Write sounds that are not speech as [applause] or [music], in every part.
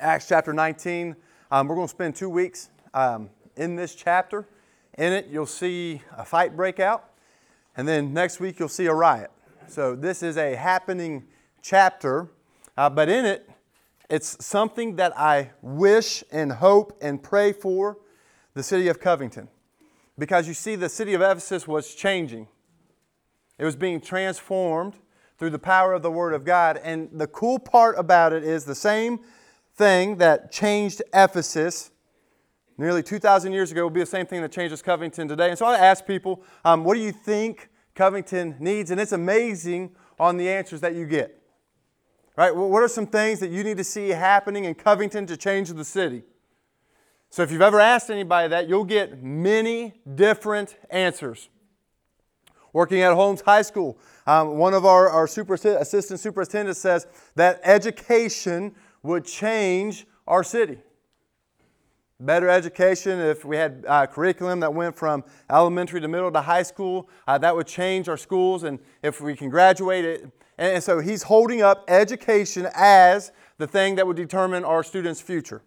Acts chapter 19. Um, we're going to spend two weeks um, in this chapter. In it, you'll see a fight break out, and then next week, you'll see a riot. So, this is a happening chapter, uh, but in it, it's something that I wish and hope and pray for the city of Covington. Because you see, the city of Ephesus was changing, it was being transformed through the power of the Word of God. And the cool part about it is the same thing that changed Ephesus nearly 2,000 years ago will be the same thing that changes Covington today. And so I ask people, um, what do you think Covington needs? And it's amazing on the answers that you get. Right? Well, what are some things that you need to see happening in Covington to change the city? So if you've ever asked anybody that, you'll get many different answers. Working at Holmes High School, um, one of our, our super, assistant superintendents says that education would change our city. Better education, if we had uh, curriculum that went from elementary to middle to high school, uh, that would change our schools. And if we can graduate it, and so he's holding up education as the thing that would determine our students' future.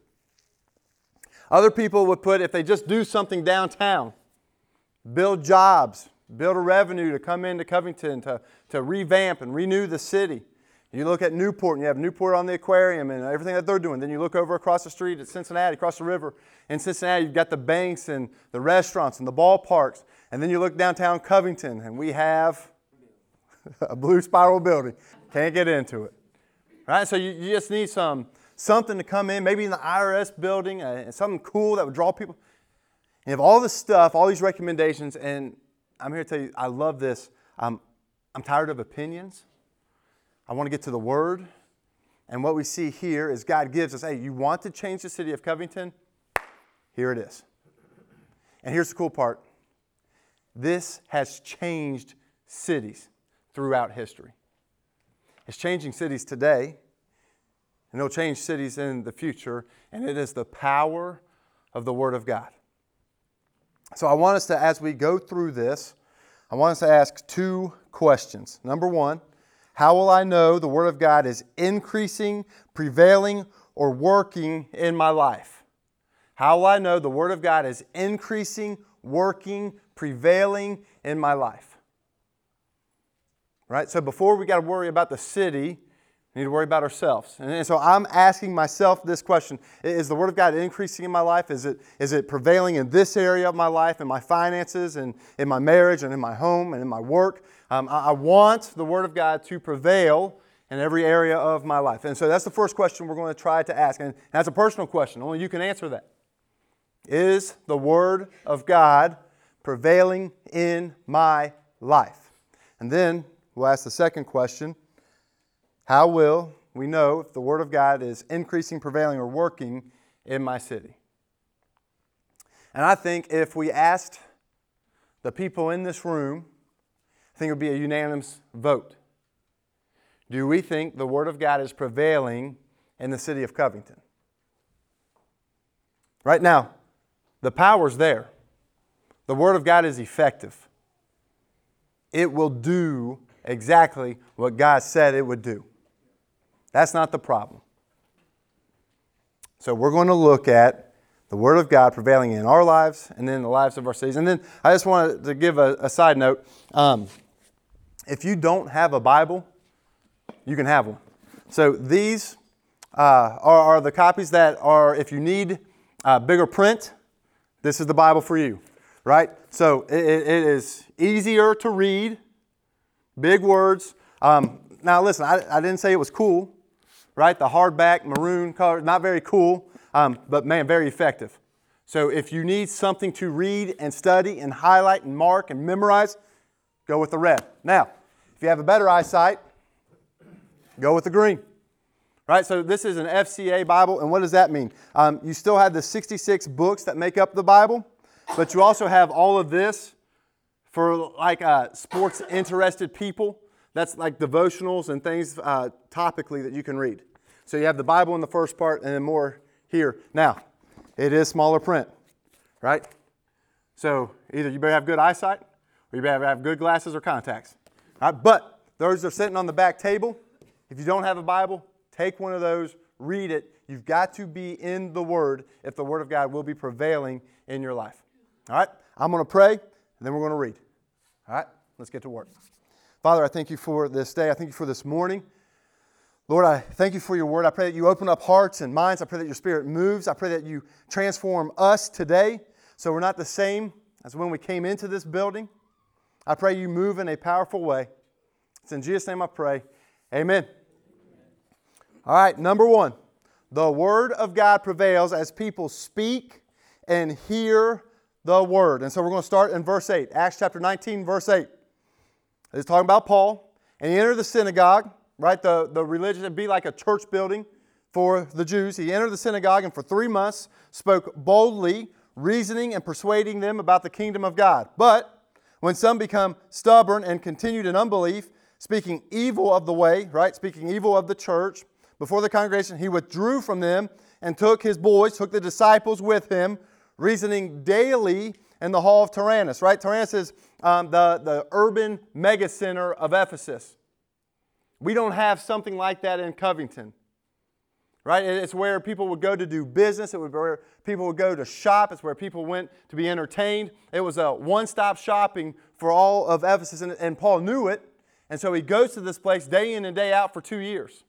Other people would put if they just do something downtown, build jobs, build a revenue to come into Covington to, to revamp and renew the city. You look at Newport and you have Newport on the aquarium and everything that they're doing. Then you look over across the street at Cincinnati, across the river. In Cincinnati, you've got the banks and the restaurants and the ballparks. And then you look downtown Covington and we have [laughs] a blue spiral building. Can't get into it. Right? So you, you just need some something to come in, maybe in the IRS building, uh, something cool that would draw people. You have all this stuff, all these recommendations, and I'm here to tell you, I love this. I'm tired of opinions. I want to get to the Word. And what we see here is God gives us hey, you want to change the city of Covington? Here it is. And here's the cool part this has changed cities throughout history. It's changing cities today, and it'll change cities in the future, and it is the power of the Word of God. So I want us to, as we go through this, I want us to ask two questions. Number one, how will I know the Word of God is increasing, prevailing, or working in my life? How will I know the Word of God is increasing, working, prevailing in my life? Right? So before we got to worry about the city, we need to worry about ourselves. And so I'm asking myself this question Is the Word of God increasing in my life? Is it, is it prevailing in this area of my life, in my finances, and in my marriage, and in my home, and in my work? Um, I, I want the Word of God to prevail in every area of my life. And so that's the first question we're going to try to ask. And that's a personal question. Only you can answer that. Is the Word of God prevailing in my life? And then we'll ask the second question How will we know if the Word of God is increasing, prevailing, or working in my city? And I think if we asked the people in this room, I think it would be a unanimous vote. Do we think the Word of God is prevailing in the city of Covington? Right now, the power's there. The Word of God is effective. It will do exactly what God said it would do. That's not the problem. So, we're going to look at the Word of God prevailing in our lives and then the lives of our cities. And then I just wanted to give a, a side note. Um, if you don't have a Bible, you can have one. So these uh, are, are, the copies that are, if you need uh, bigger print, this is the Bible for you, right? So it, it is easier to read, big words. Um, now, listen, I, I, didn't say it was cool, right? The hardback, maroon color, not very cool, um, but man, very effective. So if you need something to read and study and highlight and mark and memorize, go with the red. Now, if you have a better eyesight, go with the green. Right, so this is an FCA Bible, and what does that mean? Um, you still have the 66 books that make up the Bible, but you also have all of this for like uh, sports interested people. That's like devotionals and things uh, topically that you can read. So you have the Bible in the first part, and then more here. Now, it is smaller print, right? So either you better have good eyesight, or you better have good glasses or contacts. All right? but those are sitting on the back table. If you don't have a Bible, take one of those, read it. You've got to be in the Word if the Word of God will be prevailing in your life. All right? I'm going to pray, and then we're going to read. All right? Let's get to work. Father, I thank you for this day. I thank you for this morning. Lord, I thank you for your word. I pray that you open up hearts and minds. I pray that your spirit moves. I pray that you transform us today so we're not the same as when we came into this building. I pray you move in a powerful way. It's in Jesus' name I pray. Amen. All right, number one the word of God prevails as people speak and hear the word. And so we're going to start in verse 8, Acts chapter 19, verse 8. It's talking about Paul. And he entered the synagogue, right? The, the religion would be like a church building for the Jews. He entered the synagogue and for three months spoke boldly, reasoning and persuading them about the kingdom of God. But when some become stubborn and continued in unbelief, speaking evil of the way, right? Speaking evil of the church before the congregation, he withdrew from them and took his boys, took the disciples with him, reasoning daily in the hall of Tyrannus, right? Tyrannus is um, the, the urban mega center of Ephesus. We don't have something like that in Covington, right? It's where people would go to do business. It was where people would go to shop. It's where people went to be entertained. It was a one stop shopping for all of Ephesus, and, and Paul knew it. And so he goes to this place day in and day out for two years.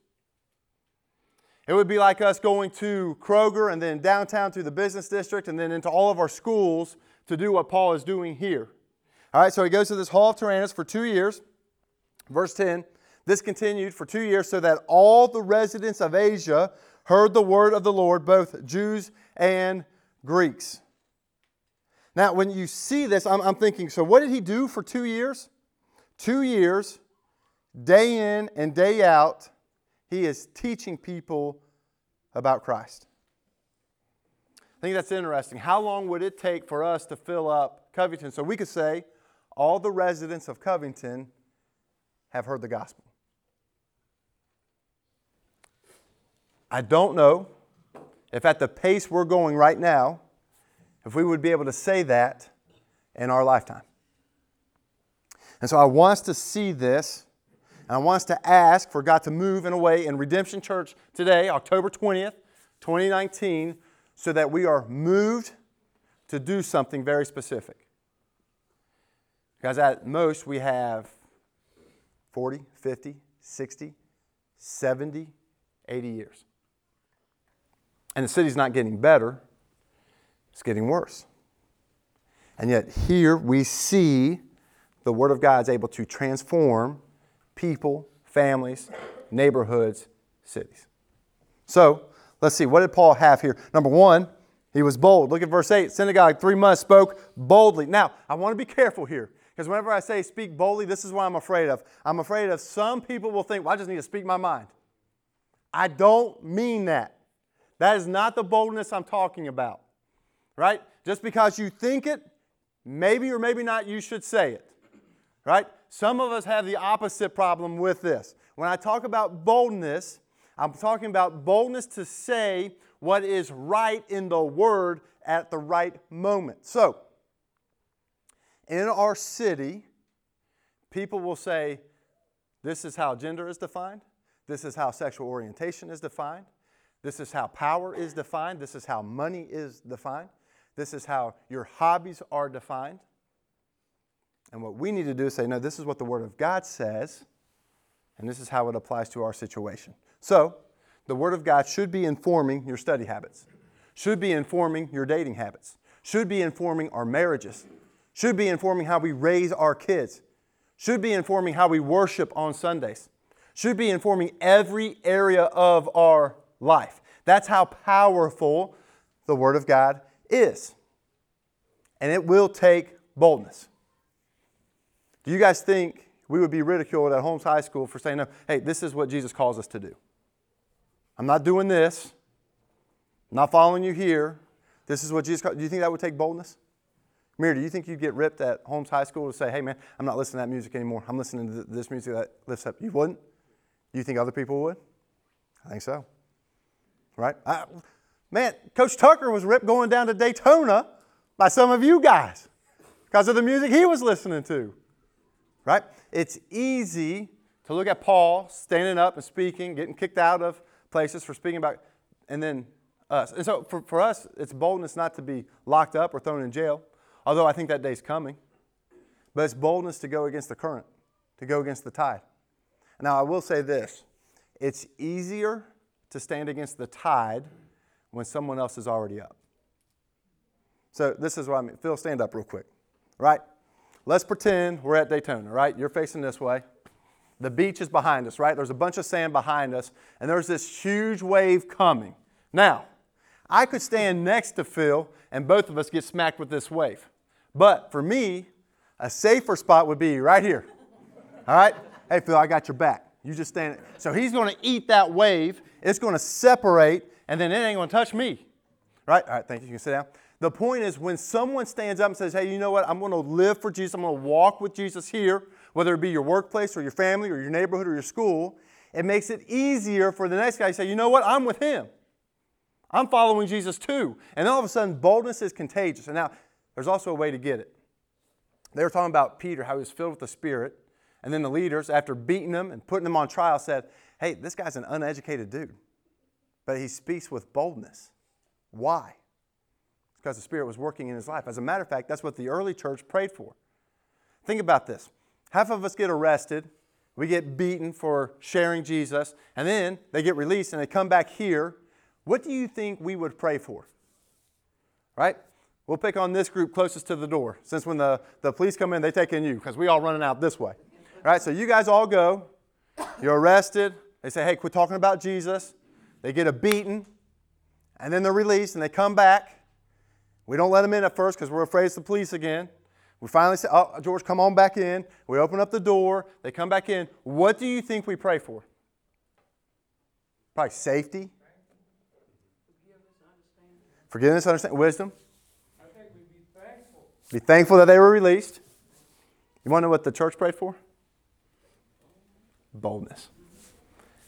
It would be like us going to Kroger and then downtown to the business district and then into all of our schools to do what Paul is doing here. All right, so he goes to this hall of Tyrannus for two years. Verse 10 This continued for two years so that all the residents of Asia heard the word of the Lord, both Jews and Greeks. Now, when you see this, I'm, I'm thinking, so what did he do for two years? Two years, day in and day out, he is teaching people about Christ. I think that's interesting. How long would it take for us to fill up Covington? So we could say all the residents of Covington have heard the gospel. I don't know if at the pace we're going right now, if we would be able to say that in our lifetime. And so I want us to see this, and I want us to ask for God to move in a way in Redemption Church today, October 20th, 2019, so that we are moved to do something very specific. Because at most we have 40, 50, 60, 70, 80 years. And the city's not getting better, it's getting worse. And yet, here we see the Word of God is able to transform people, families, neighborhoods, cities. So, let's see, what did Paul have here? Number one, he was bold. Look at verse 8. Synagogue, three months, spoke boldly. Now, I want to be careful here because whenever I say speak boldly, this is what I'm afraid of. I'm afraid of some people will think, well, I just need to speak my mind. I don't mean that. That is not the boldness I'm talking about, right? Just because you think it, maybe or maybe not, you should say it, right? Some of us have the opposite problem with this. When I talk about boldness, I'm talking about boldness to say what is right in the Word at the right moment. So, in our city, people will say, This is how gender is defined. This is how sexual orientation is defined. This is how power is defined. This is how money is defined. This is how your hobbies are defined. And what we need to do is say, no, this is what the Word of God says, and this is how it applies to our situation. So, the Word of God should be informing your study habits, should be informing your dating habits, should be informing our marriages, should be informing how we raise our kids, should be informing how we worship on Sundays, should be informing every area of our life. That's how powerful the Word of God is. And it will take boldness. Do you guys think we would be ridiculed at Holmes High School for saying, no, hey, this is what Jesus calls us to do? I'm not doing this. I'm not following you here. This is what Jesus calls. Do you think that would take boldness? Mir, do you think you'd get ripped at Holmes High School to say, hey, man, I'm not listening to that music anymore. I'm listening to this music that lifts up? You wouldn't? You think other people would? I think so. Right? I, man, Coach Tucker was ripped going down to Daytona by some of you guys because of the music he was listening to. Right? It's easy to look at Paul standing up and speaking, getting kicked out of places, for speaking about, and then us. And so for, for us, it's boldness not to be locked up or thrown in jail, although I think that day's coming. But it's boldness to go against the current, to go against the tide. Now, I will say this it's easier to stand against the tide when someone else is already up. So, this is what I mean. Phil, stand up real quick, right? Let's pretend we're at Daytona, right? You're facing this way. The beach is behind us, right? There's a bunch of sand behind us, and there's this huge wave coming. Now, I could stand next to Phil, and both of us get smacked with this wave. But for me, a safer spot would be right here. All right? Hey, Phil, I got your back. You just stand. So he's going to eat that wave. It's going to separate, and then it ain't going to touch me. Right? All right, thank you. You can sit down. The point is, when someone stands up and says, Hey, you know what? I'm going to live for Jesus. I'm going to walk with Jesus here, whether it be your workplace or your family or your neighborhood or your school, it makes it easier for the next guy to say, You know what? I'm with him. I'm following Jesus too. And all of a sudden, boldness is contagious. And now, there's also a way to get it. They were talking about Peter, how he was filled with the Spirit. And then the leaders, after beating him and putting him on trial, said, Hey, this guy's an uneducated dude, but he speaks with boldness. Why? Because the Spirit was working in his life. As a matter of fact, that's what the early church prayed for. Think about this half of us get arrested, we get beaten for sharing Jesus, and then they get released and they come back here. What do you think we would pray for? Right? We'll pick on this group closest to the door, since when the, the police come in, they take in you, because we all running out this way. Right? So you guys all go. You're arrested. They say, hey, quit talking about Jesus. They get a beating, and then they're released, and they come back. We don't let them in at first because we're afraid it's the police again. We finally say, oh, George, come on back in. We open up the door. They come back in. What do you think we pray for? Probably safety. Forgiveness, understanding, wisdom. I think we'd be thankful. Be thankful that they were released. You want to know what the church prayed for? Boldness.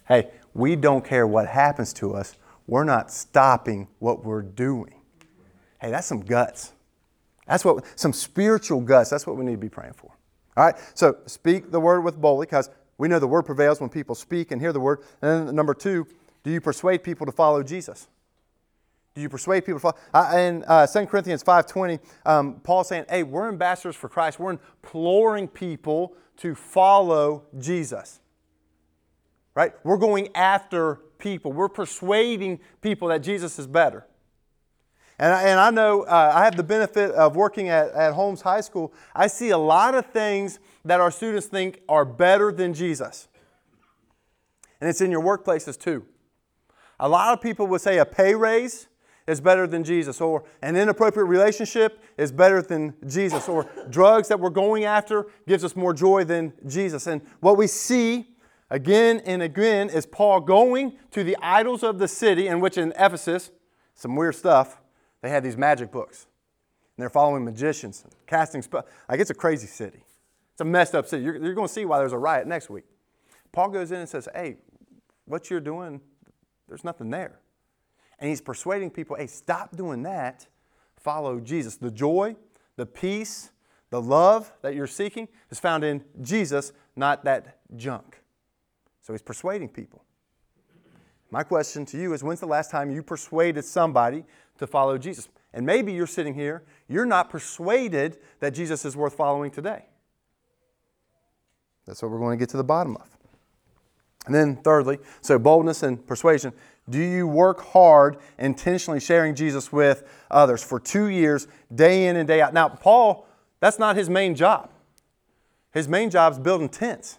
Hey, we don't care what happens to us. We're not stopping what we're doing. Hey, that's some guts. That's what some spiritual guts. That's what we need to be praying for. All right. So speak the word with boldly, because we know the word prevails when people speak and hear the word. And then number two, do you persuade people to follow Jesus? Do you persuade people to follow? Uh, in uh, 2 Corinthians 5.20, um, saying, hey, we're ambassadors for Christ. We're imploring people to follow Jesus. Right? We're going after people. We're persuading people that Jesus is better. And I, and I know uh, I have the benefit of working at, at Holmes High School. I see a lot of things that our students think are better than Jesus. And it's in your workplaces too. A lot of people would say a pay raise is better than Jesus, or an inappropriate relationship is better than Jesus, or drugs that we're going after gives us more joy than Jesus. And what we see again and again is Paul going to the idols of the city, in which in Ephesus, some weird stuff, they had these magic books. And they're following magicians, casting spells. Like it's a crazy city. It's a messed up city. You're, you're going to see why there's a riot next week. Paul goes in and says, Hey, what you're doing, there's nothing there. And he's persuading people, hey, stop doing that. Follow Jesus. The joy, the peace, the love that you're seeking is found in Jesus, not that junk. So he's persuading people. My question to you is when's the last time you persuaded somebody to follow Jesus? And maybe you're sitting here, you're not persuaded that Jesus is worth following today. That's what we're going to get to the bottom of. And then, thirdly, so boldness and persuasion. Do you work hard intentionally sharing Jesus with others for two years, day in and day out? Now, Paul, that's not his main job. His main job is building tents.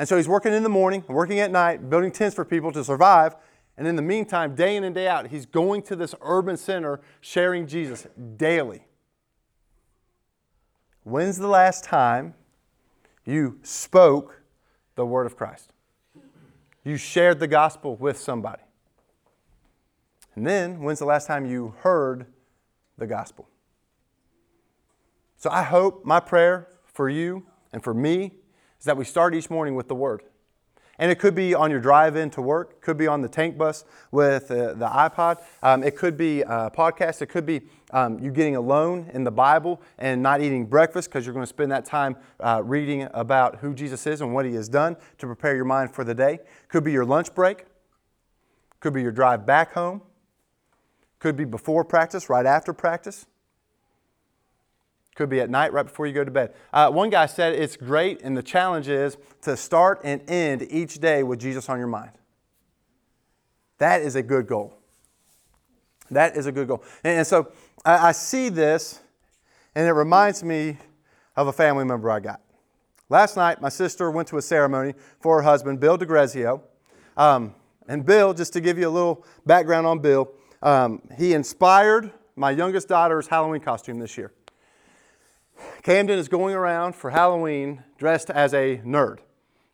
And so he's working in the morning, working at night, building tents for people to survive. And in the meantime, day in and day out, he's going to this urban center sharing Jesus daily. When's the last time you spoke the word of Christ? You shared the gospel with somebody. And then, when's the last time you heard the gospel? So I hope my prayer for you and for me is that we start each morning with the word. And it could be on your drive in to work, could be on the tank bus with uh, the iPod, um, it could be a podcast, it could be um, you getting alone in the Bible and not eating breakfast because you're going to spend that time uh, reading about who Jesus is and what he has done to prepare your mind for the day. Could be your lunch break. Could be your drive back home. Could be before practice, right after practice. Could be at night, right before you go to bed. Uh, one guy said it's great, and the challenge is to start and end each day with Jesus on your mind. That is a good goal. That is a good goal. And, and so I, I see this, and it reminds me of a family member I got. Last night, my sister went to a ceremony for her husband, Bill DeGrazio. Um, and Bill, just to give you a little background on Bill, um, he inspired my youngest daughter's Halloween costume this year. Camden is going around for Halloween dressed as a nerd,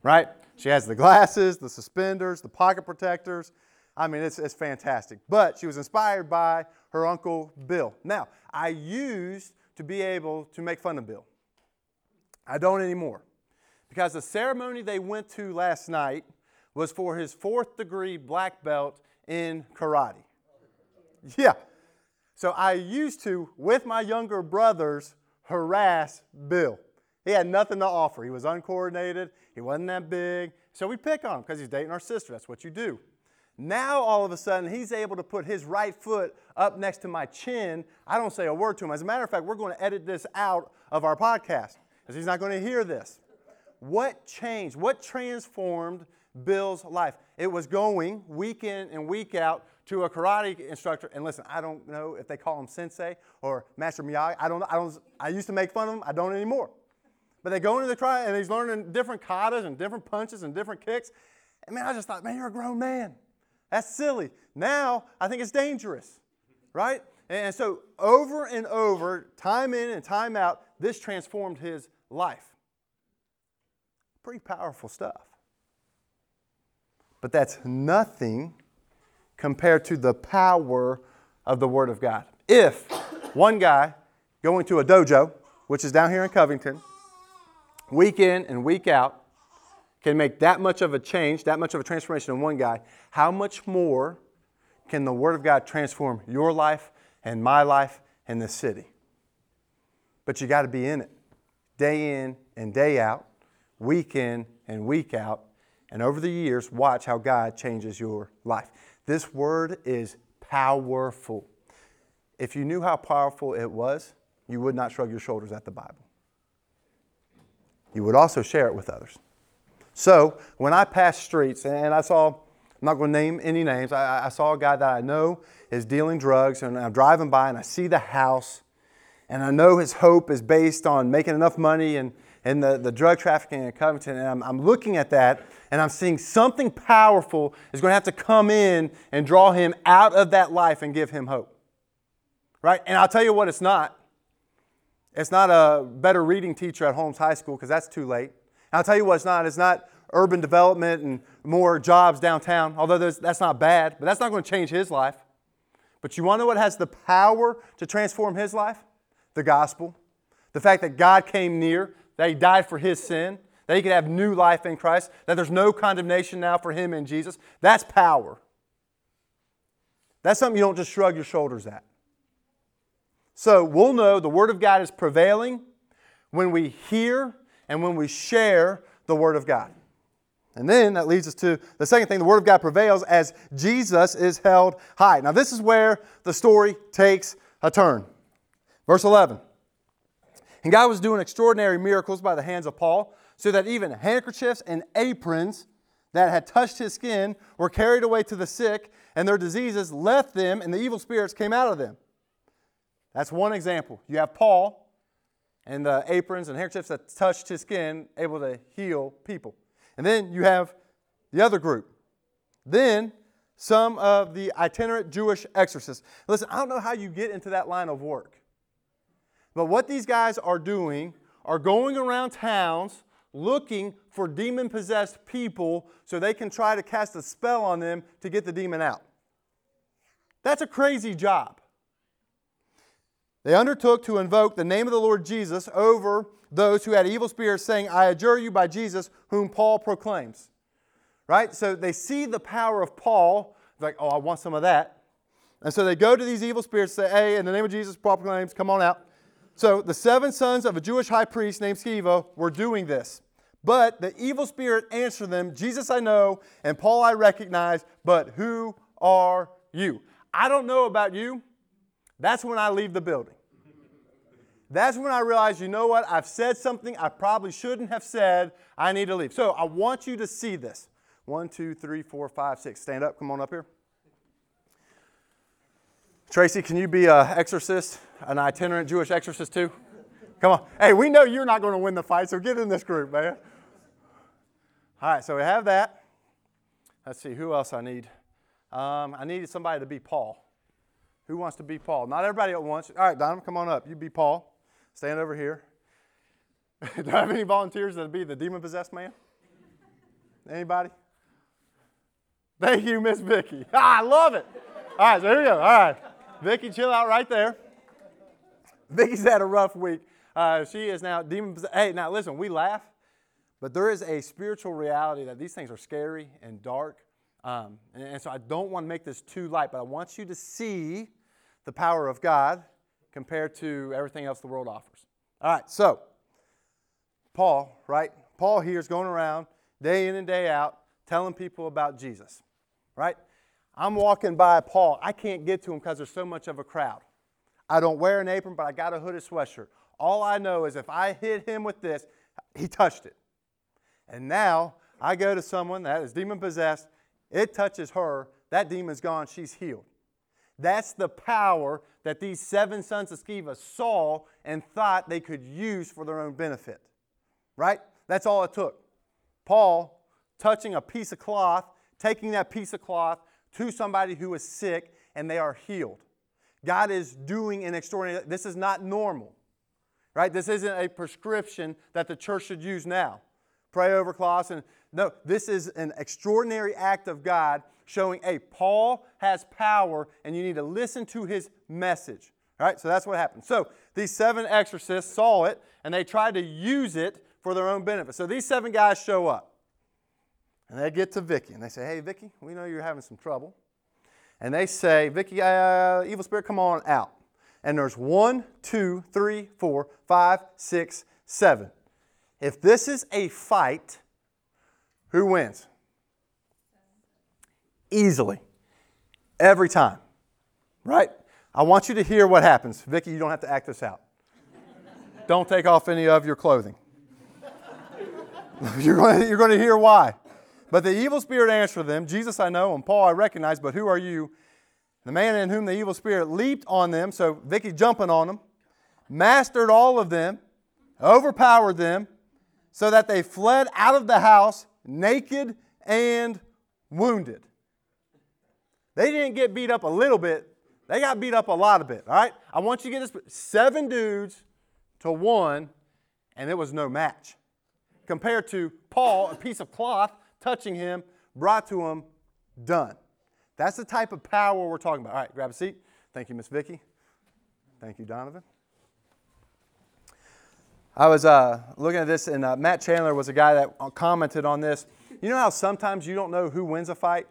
right? She has the glasses, the suspenders, the pocket protectors. I mean, it's, it's fantastic. But she was inspired by her uncle Bill. Now, I used to be able to make fun of Bill. I don't anymore. Because the ceremony they went to last night was for his fourth degree black belt in karate. Yeah. So I used to, with my younger brothers, harass Bill. He had nothing to offer. He was uncoordinated. He wasn't that big. So we pick on him because he's dating our sister. That's what you do. Now, all of a sudden, he's able to put his right foot up next to my chin. I don't say a word to him. As a matter of fact, we're going to edit this out of our podcast because he's not going to hear this. What changed? What transformed Bill's life? It was going week in and week out to a karate instructor. And listen, I don't know if they call him sensei or Master Miyagi. I don't, I don't, I used to make fun of him. I don't anymore. But they go into the karate and he's learning different katas and different punches and different kicks. And man, I just thought, man, you're a grown man. That's silly. Now I think it's dangerous, right? And so over and over, time in and time out, this transformed his life. Pretty powerful stuff. But that's nothing compared to the power of the Word of God. If one guy going to a dojo, which is down here in Covington, week in and week out, can make that much of a change, that much of a transformation in one guy, how much more can the Word of God transform your life and my life and this city? But you got to be in it, day in and day out, week in and week out, and over the years, watch how God changes your life. This word is powerful. If you knew how powerful it was, you would not shrug your shoulders at the Bible. You would also share it with others. So when I passed streets and I saw, I'm not going to name any names, I, I, saw a guy that I know is dealing drugs and I'm driving by and I see the house and I know his hope is based on making enough money and, and the, the drug trafficking in Covington. And I'm, I'm looking at that and I'm seeing something powerful is going to have to come in and draw him out of that life and give him hope. Right? And I'll tell you what, it's not. It's not a better reading teacher at Holmes High School because that's too late. And I'll tell you what, it's not. It's not urban development and more jobs downtown, although that's not bad, but that's not going to change his life. But you want to know what has the power to transform his life? The gospel. The fact that God came near, that he died for his sin, that he could have new life in Christ, that there's no condemnation now for him in Jesus. That's power. That's something you don't just shrug your shoulders at. So we'll know the Word of God is prevailing when we hear and when we share the Word of God. And then that leads us to the second thing the Word of God prevails as Jesus is held high. Now, this is where the story takes a turn. Verse 11. And God was doing extraordinary miracles by the hands of Paul, so that even handkerchiefs and aprons that had touched his skin were carried away to the sick, and their diseases left them, and the evil spirits came out of them. That's one example. You have Paul and the aprons and handkerchiefs that touched his skin, able to heal people. And then you have the other group. Then some of the itinerant Jewish exorcists. Listen, I don't know how you get into that line of work. But what these guys are doing are going around towns looking for demon possessed people so they can try to cast a spell on them to get the demon out. That's a crazy job. They undertook to invoke the name of the Lord Jesus over those who had evil spirits, saying, I adjure you by Jesus, whom Paul proclaims. Right? So they see the power of Paul. They're like, oh, I want some of that. And so they go to these evil spirits say, hey, in the name of Jesus, Paul proclaims, come on out. So the seven sons of a Jewish high priest named Sceva were doing this. But the evil spirit answered them, Jesus I know, and Paul I recognize, but who are you? I don't know about you. That's when I leave the building. That's when I realize, you know what? I've said something I probably shouldn't have said. I need to leave. So I want you to see this. One, two, three, four, five, six. Stand up. Come on up here. Tracy, can you be an exorcist, an itinerant Jewish exorcist too? Come on. Hey, we know you're not going to win the fight, so get in this group, man. All right, so we have that. Let's see, who else I need? Um, I needed somebody to be Paul. Who wants to be Paul? Not everybody at once. All right, Donovan, come on up. You be Paul. Stand over here. [laughs] Do I have any volunteers that'd be the demon possessed man? Anybody? Thank you, Miss Vicky. Ah, [laughs] I love it. All right, so here we go. All right. Vicky, chill out right there. Vicky's had a rough week. Uh, she is now demon. Hey, now listen, we laugh, but there is a spiritual reality that these things are scary and dark. Um, and, and so I don't want to make this too light, but I want you to see the power of God compared to everything else the world offers. All right, so Paul, right? Paul here is going around day in and day out telling people about Jesus, right? I'm walking by Paul. I can't get to him because there's so much of a crowd. I don't wear an apron, but I got a hooded sweatshirt. All I know is if I hit him with this, he touched it. And now I go to someone that is demon possessed, it touches her, that demon's gone, she's healed. That's the power that these seven sons of Sceva saw and thought they could use for their own benefit. Right? That's all it took. Paul touching a piece of cloth, taking that piece of cloth, to somebody who is sick and they are healed. God is doing an extraordinary, this is not normal, right? This isn't a prescription that the church should use now. Pray over cloths and no, this is an extraordinary act of God showing, hey, Paul has power and you need to listen to his message. All right, so that's what happened. So these seven exorcists saw it and they tried to use it for their own benefit. So these seven guys show up. And they get to Vicky and they say, Hey, Vicky, we know you're having some trouble. And they say, Vicky, uh, evil spirit, come on out. And there's one, two, three, four, five, six, seven. If this is a fight, who wins? Easily. Every time. Right? I want you to hear what happens. Vicky, you don't have to act this out. don't take off any of your clothing. [laughs] you're, going to, you're going to hear why. But the evil spirit answered them, Jesus I know, and Paul I recognize, but who are you? The man in whom the evil spirit leaped on them, so Vicky jumping on them, mastered all of them, overpowered them, so that they fled out of the house naked and wounded. They didn't get beat up a little bit, they got beat up a lot of bit, all right? I want you to get this seven dudes to one, and it was no match. Compared to Paul, a piece of cloth touching him, brought to him, done. That's the type of power we're talking about. All right, grab a seat. Thank you, Miss Vicky. Thank you, Donovan. I was uh, looking at this, and uh, Matt Chandler was a guy that commented on this. You know how sometimes you don't know who wins a fight?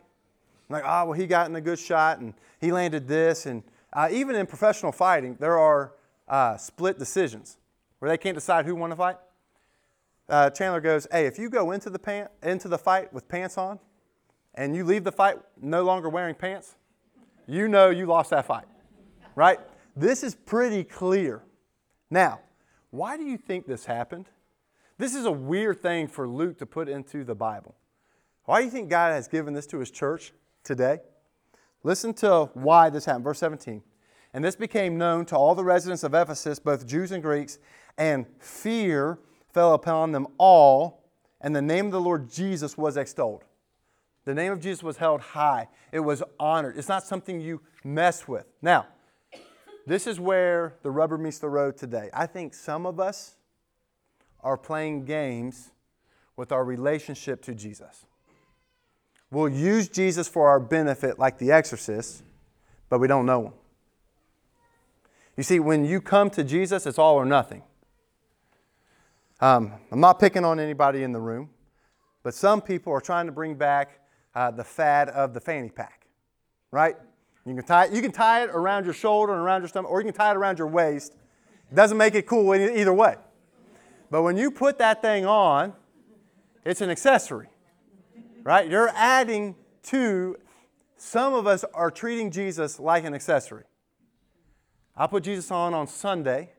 Like, oh, well, he got in a good shot, and he landed this. And uh, even in professional fighting, there are uh, split decisions where they can't decide who won a fight uh, Chandler goes, "Hey, if you go into the pant into the fight with pants on, and you leave the fight no longer wearing pants, you know you lost that fight, right? This is pretty clear. Now, why do you think this happened? This is a weird thing for Luke to put into the Bible. Why do you think God has given this to His church today? Listen to why this happened. Verse 17. And this became known to all the residents of Ephesus, both Jews and Greeks, and fear fell upon them all, and the name of the Lord Jesus was extolled. The name of Jesus was held high, it was honored. It's not something you mess with. Now, this is where the rubber meets the road today. I think some of us are playing games with our relationship to Jesus. We'll use Jesus for our benefit, like the exorcist, but we don't know him. You see, when you come to Jesus, it's all or nothing. Um, I'm not picking on anybody in the room, but some people are trying to bring back uh, the fad of the fanny pack, right? You can, tie, you can tie it around your shoulder and around your stomach, or you can tie it around your waist. It doesn't make it cool either way. But when you put that thing on, it's an accessory, right? You're adding to some of us are treating Jesus like an accessory. I put Jesus on on Sunday,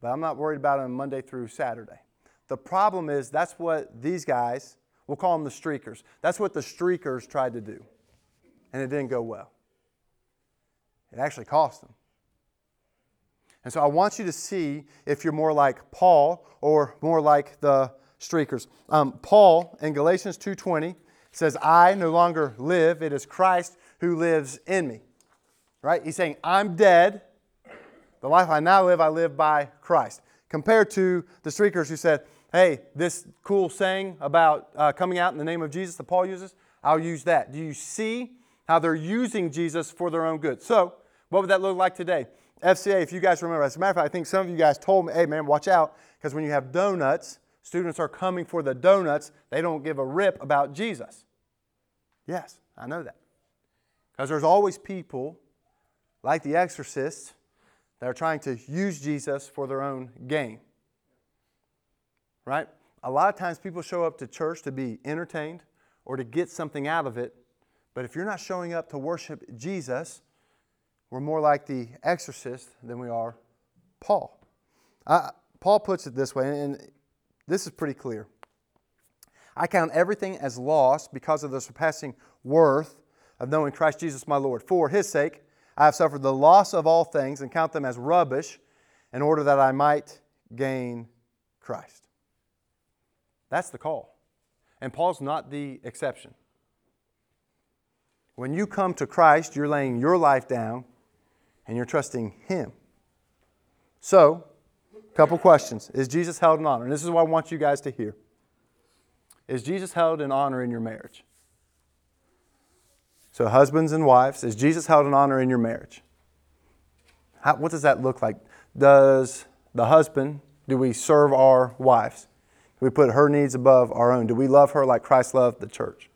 but I'm not worried about him Monday through Saturday. The problem is that's what these guys, we'll call them the streakers, that's what the streakers tried to do. And it didn't go well. It actually cost them. And so I want you to see if you're more like Paul or more like the streakers. Um, Paul in Galatians 2:20 says, "I no longer live; it is Christ who lives in me." Right? He's saying, "I'm dead. The life I now live, I live by Christ." Compared to the streakers who said, "Hey, this cool saying about uh, coming out in the name of Jesus that Paul uses, I'll use that." Do you see how they're using Jesus for their own good? So, what would that look like today? FCA, if you guys remember, as a matter of fact, I think some of you guys told me, hey man, watch out, because when you have donuts, students are coming for the donuts, they don't give a rip about Jesus. Yes, I know that. Because there's always people like the exorcists that are trying to use Jesus for their own gain. Right? A lot of times people show up to church to be entertained or to get something out of it, but if you're not showing up to worship Jesus, we're more like the exorcist than we are Paul. Paul puts it this way, and this is pretty clear. I count everything as lost because of the surpassing worth of knowing Christ Jesus my Lord. For his sake, I have suffered the loss of all things and count them as rubbish in order that I might gain Christ. That's the call. And Paul's not the exception. When you come to Christ, you're laying your life down and you're trusting Him. So, a couple questions. Is Jesus held in honor? And this is what I want you guys to hear. Is Jesus held in honor in your marriage? So, husbands and wives, is Jesus held in honor in your marriage? How, what does that look like? Does the husband, do we serve our wives? Do we put her needs above our own? Do we love her like Christ loved the church?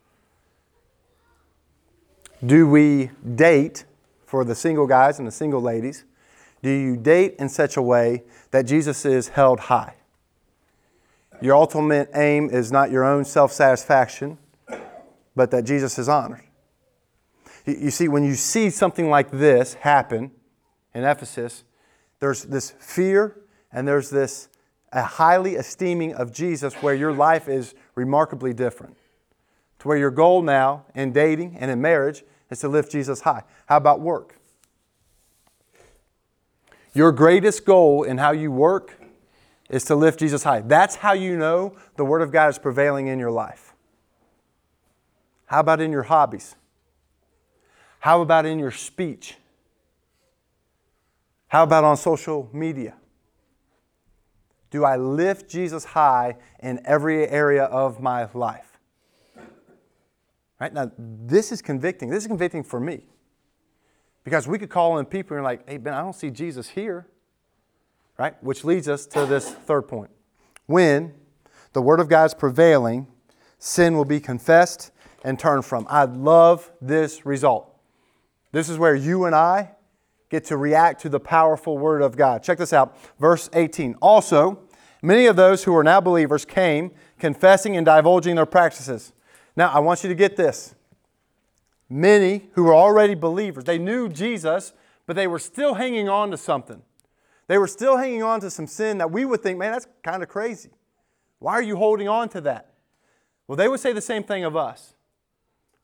Do we date for the single guys and the single ladies? Do you date in such a way that Jesus is held high? Your ultimate aim is not your own self satisfaction, but that Jesus is honored. You see, when you see something like this happen in Ephesus, there's this fear and there's this a highly esteeming of Jesus where your life is remarkably different. To where your goal now in dating and in marriage is to lift Jesus high. How about work? Your greatest goal in how you work is to lift Jesus high. That's how you know the Word of God is prevailing in your life. How about in your hobbies? How about in your speech? How about on social media? Do I lift Jesus high in every area of my life? Right now, this is convicting. This is convicting for me. Because we could call in people and like, hey, Ben, I don't see Jesus here. Right? Which leads us to this third point. When the Word of God is prevailing, sin will be confessed and turned from. I love this result. This is where you and I get to react to the powerful Word of God. Check this out. Verse 18. Also, many of those who are now believers came confessing and divulging their practices. Now, I want you to get this. Many who were already believers, they knew Jesus, but they were still hanging on to something. They were still hanging on to some sin that we would think, man, that's kind of crazy. Why are you holding on to that? Well, they would say the same thing of us.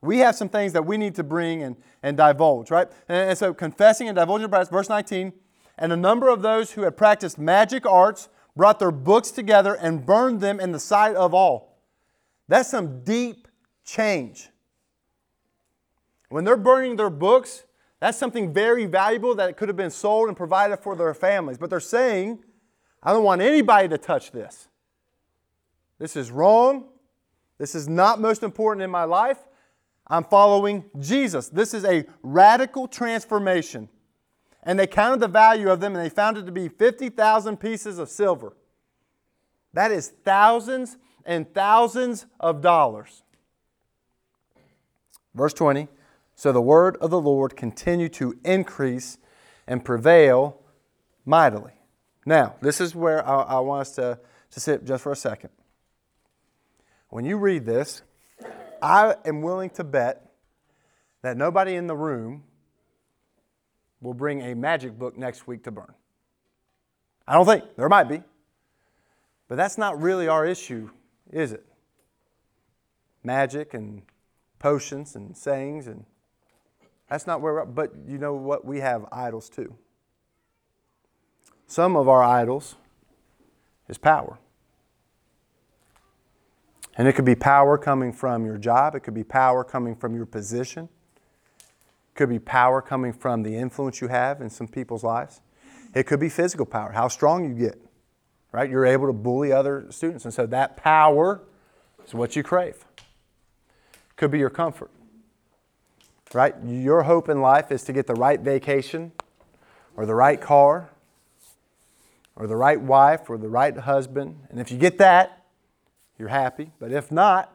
We have some things that we need to bring and, and divulge, right? And, and so confessing and divulging practice, verse 19, and a number of those who had practiced magic arts brought their books together and burned them in the sight of all. That's some deep change. When they're burning their books, that's something very valuable that could have been sold and provided for their families. But they're saying, I don't want anybody to touch this. This is wrong. This is not most important in my life. I'm following Jesus. This is a radical transformation. And they counted the value of them and they found it to be 50,000 pieces of silver. That is thousands and thousands of dollars. Verse 20 So the word of the Lord continued to increase and prevail mightily. Now, this is where I, I want us to, to sit just for a second. When you read this, I am willing to bet that nobody in the room will bring a magic book next week to burn. I don't think. There might be. But that's not really our issue, is it? Magic and potions and sayings and that's not where we're but you know what we have idols too some of our idols is power and it could be power coming from your job it could be power coming from your position it could be power coming from the influence you have in some people's lives it could be physical power how strong you get right you're able to bully other students and so that power is what you crave could be your comfort. Right? Your hope in life is to get the right vacation or the right car or the right wife or the right husband. And if you get that, you're happy. But if not,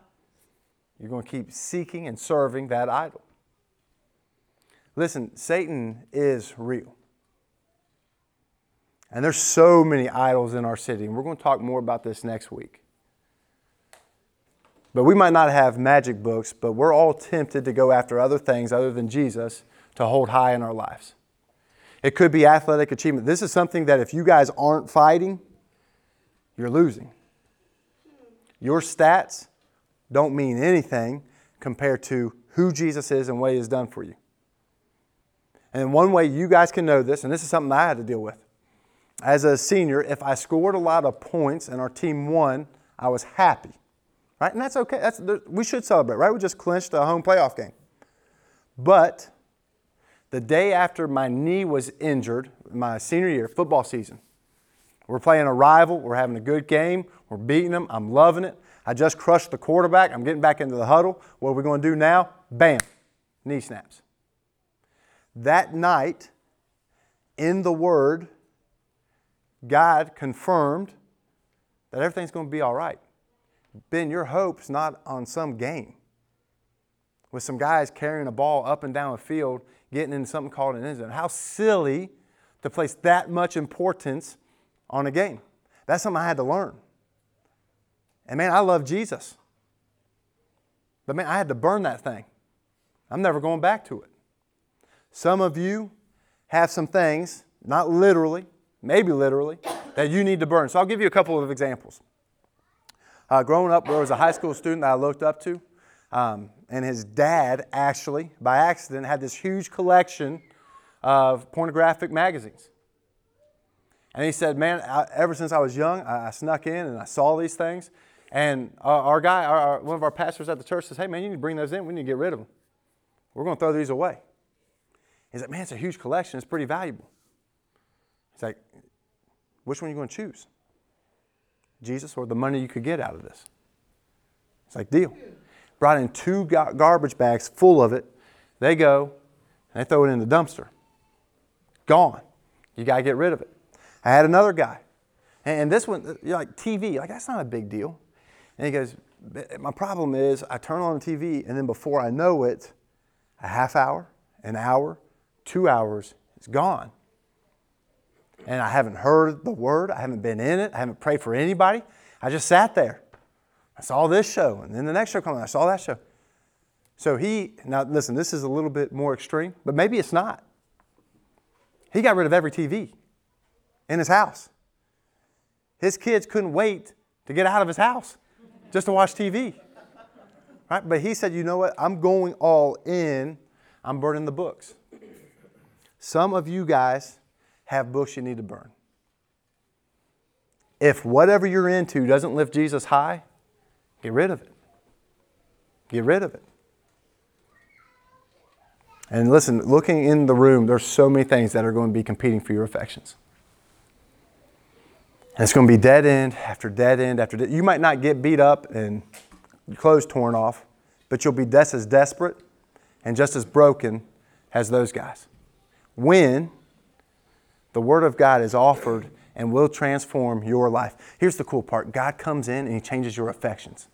you're going to keep seeking and serving that idol. Listen, Satan is real. And there's so many idols in our city. And we're going to talk more about this next week. But we might not have magic books, but we're all tempted to go after other things other than Jesus to hold high in our lives. It could be athletic achievement. This is something that if you guys aren't fighting, you're losing. Your stats don't mean anything compared to who Jesus is and what he has done for you. And one way you guys can know this, and this is something I had to deal with. As a senior, if I scored a lot of points and our team won, I was happy right? And that's okay. That's, we should celebrate, right? We just clinched a home playoff game. But the day after my knee was injured, my senior year, football season, we're playing a rival. We're having a good game. We're beating them. I'm loving it. I just crushed the quarterback. I'm getting back into the huddle. What are we going to do now? Bam, knee snaps. That night, in the Word, God confirmed that everything's going to be all right. Ben, your hope's not on some game with some guys carrying a ball up and down a field, getting into something called an incident. How silly to place that much importance on a game. That's something I had to learn. And man, I love Jesus. But man, I had to burn that thing. I'm never going back to it. Some of you have some things, not literally, maybe literally, that you need to burn. So I'll give you a couple of examples. Uh, growing up, there was a high school student that I looked up to, um, and his dad actually, by accident, had this huge collection of pornographic magazines. And he said, Man, I, ever since I was young, I, I, snuck in and I saw these things. And our, our guy, our, our, one of our pastors at the church says, Hey, man, you need to bring those in. We need to get rid of them. We're going to throw these away. He's like, Man, it's a huge collection. It's pretty valuable. He's like, Which one are you going to choose? Jesus or the money you could get out of this. It's like, deal. Brought in two garbage bags full of it. They go and they throw it in the dumpster. Gone. You got to get rid of it. I had another guy. And this one, you're like TV, like that's not a big deal. And he goes, My problem is I turn on the TV and then before I know it, a half hour, an hour, two hours, it's gone and I haven't heard the word. I haven't been in it. I haven't prayed for anybody. I just sat there. I saw this show, and then the next show comes. I saw that show. So he now listen. This is a little bit more extreme, but maybe it's not. He got rid of every TV in his house. His kids couldn't wait to get out of his house just to watch TV. Right? But he said, you know what? I'm going all in. I'm burning the books. Some of you guys have books you need to burn. If whatever you're into doesn't lift Jesus high, get rid of it. Get rid of it. And listen, looking in the room, there's so many things that are going to be competing for your affections. And it's going to be dead end after dead end after dead. You might not get beat up and your clothes torn off, but you'll be just as desperate and just as broken as those guys. When the Word of God is offered and will transform your life. Here's the cool part God comes in and He changes your affections.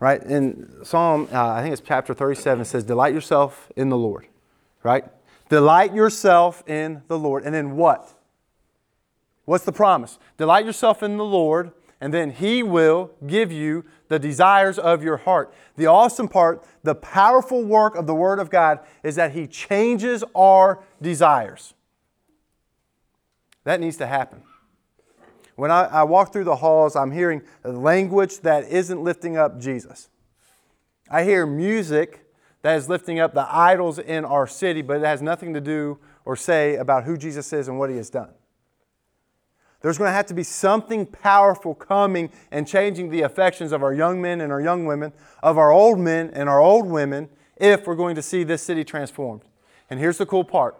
Right? In Psalm, uh, I think it's chapter 37, says, Delight yourself in the Lord. Right? Delight yourself in the Lord. And then what? What's the promise? Delight yourself in the Lord, and then He will give you the desires of your heart. The awesome part, the powerful work of the Word of God is that He changes our desires. That needs to happen. When I, I walk through the halls, I'm hearing language that isn't lifting up Jesus. I hear music that is lifting up the idols in our city, but it has nothing to do or say about who Jesus is and what he has done. There's going to have to be something powerful coming and changing the affections of our young men and our young women, of our old men and our old women, if we're going to see this city transformed. And here's the cool part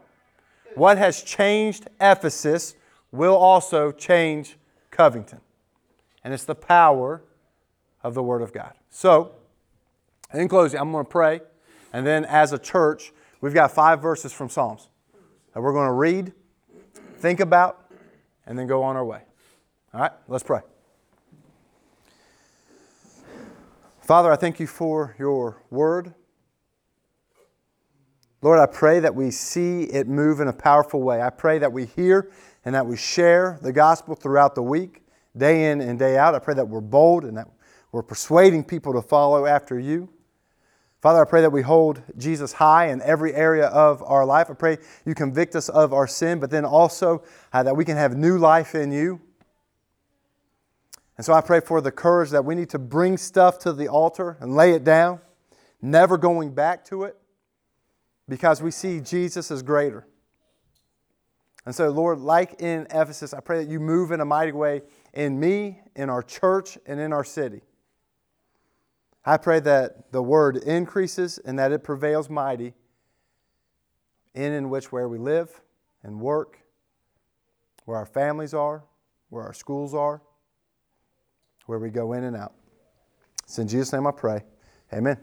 what has changed Ephesus will also change Covington. And it's the power of the Word of God. So, in closing, I'm going to pray. And then as a church, we've got five verses from Psalms that we're going to read, think about, and then go on our way. All right, let's pray. Father, I thank you for your word. Lord, I pray that we see it move in a powerful way. I pray that we hear and that we share the gospel throughout the week, day in and day out. I pray that we're bold and that we're persuading people to follow after you. Father, I pray that we hold Jesus high in every area of our life. I pray you convict us of our sin, but then also uh, that we can have new life in you. And so I pray for the courage that we need to bring stuff to the altar and lay it down, never going back to it, because we see Jesus as greater. And so, Lord, like in Ephesus, I pray that you move in a mighty way in me, in our church, and in our city. I pray that the word increases and that it prevails mighty in and which where we live and work, where our families are, where our schools are, where we go in and out. It's in Jesus' name I pray. Amen.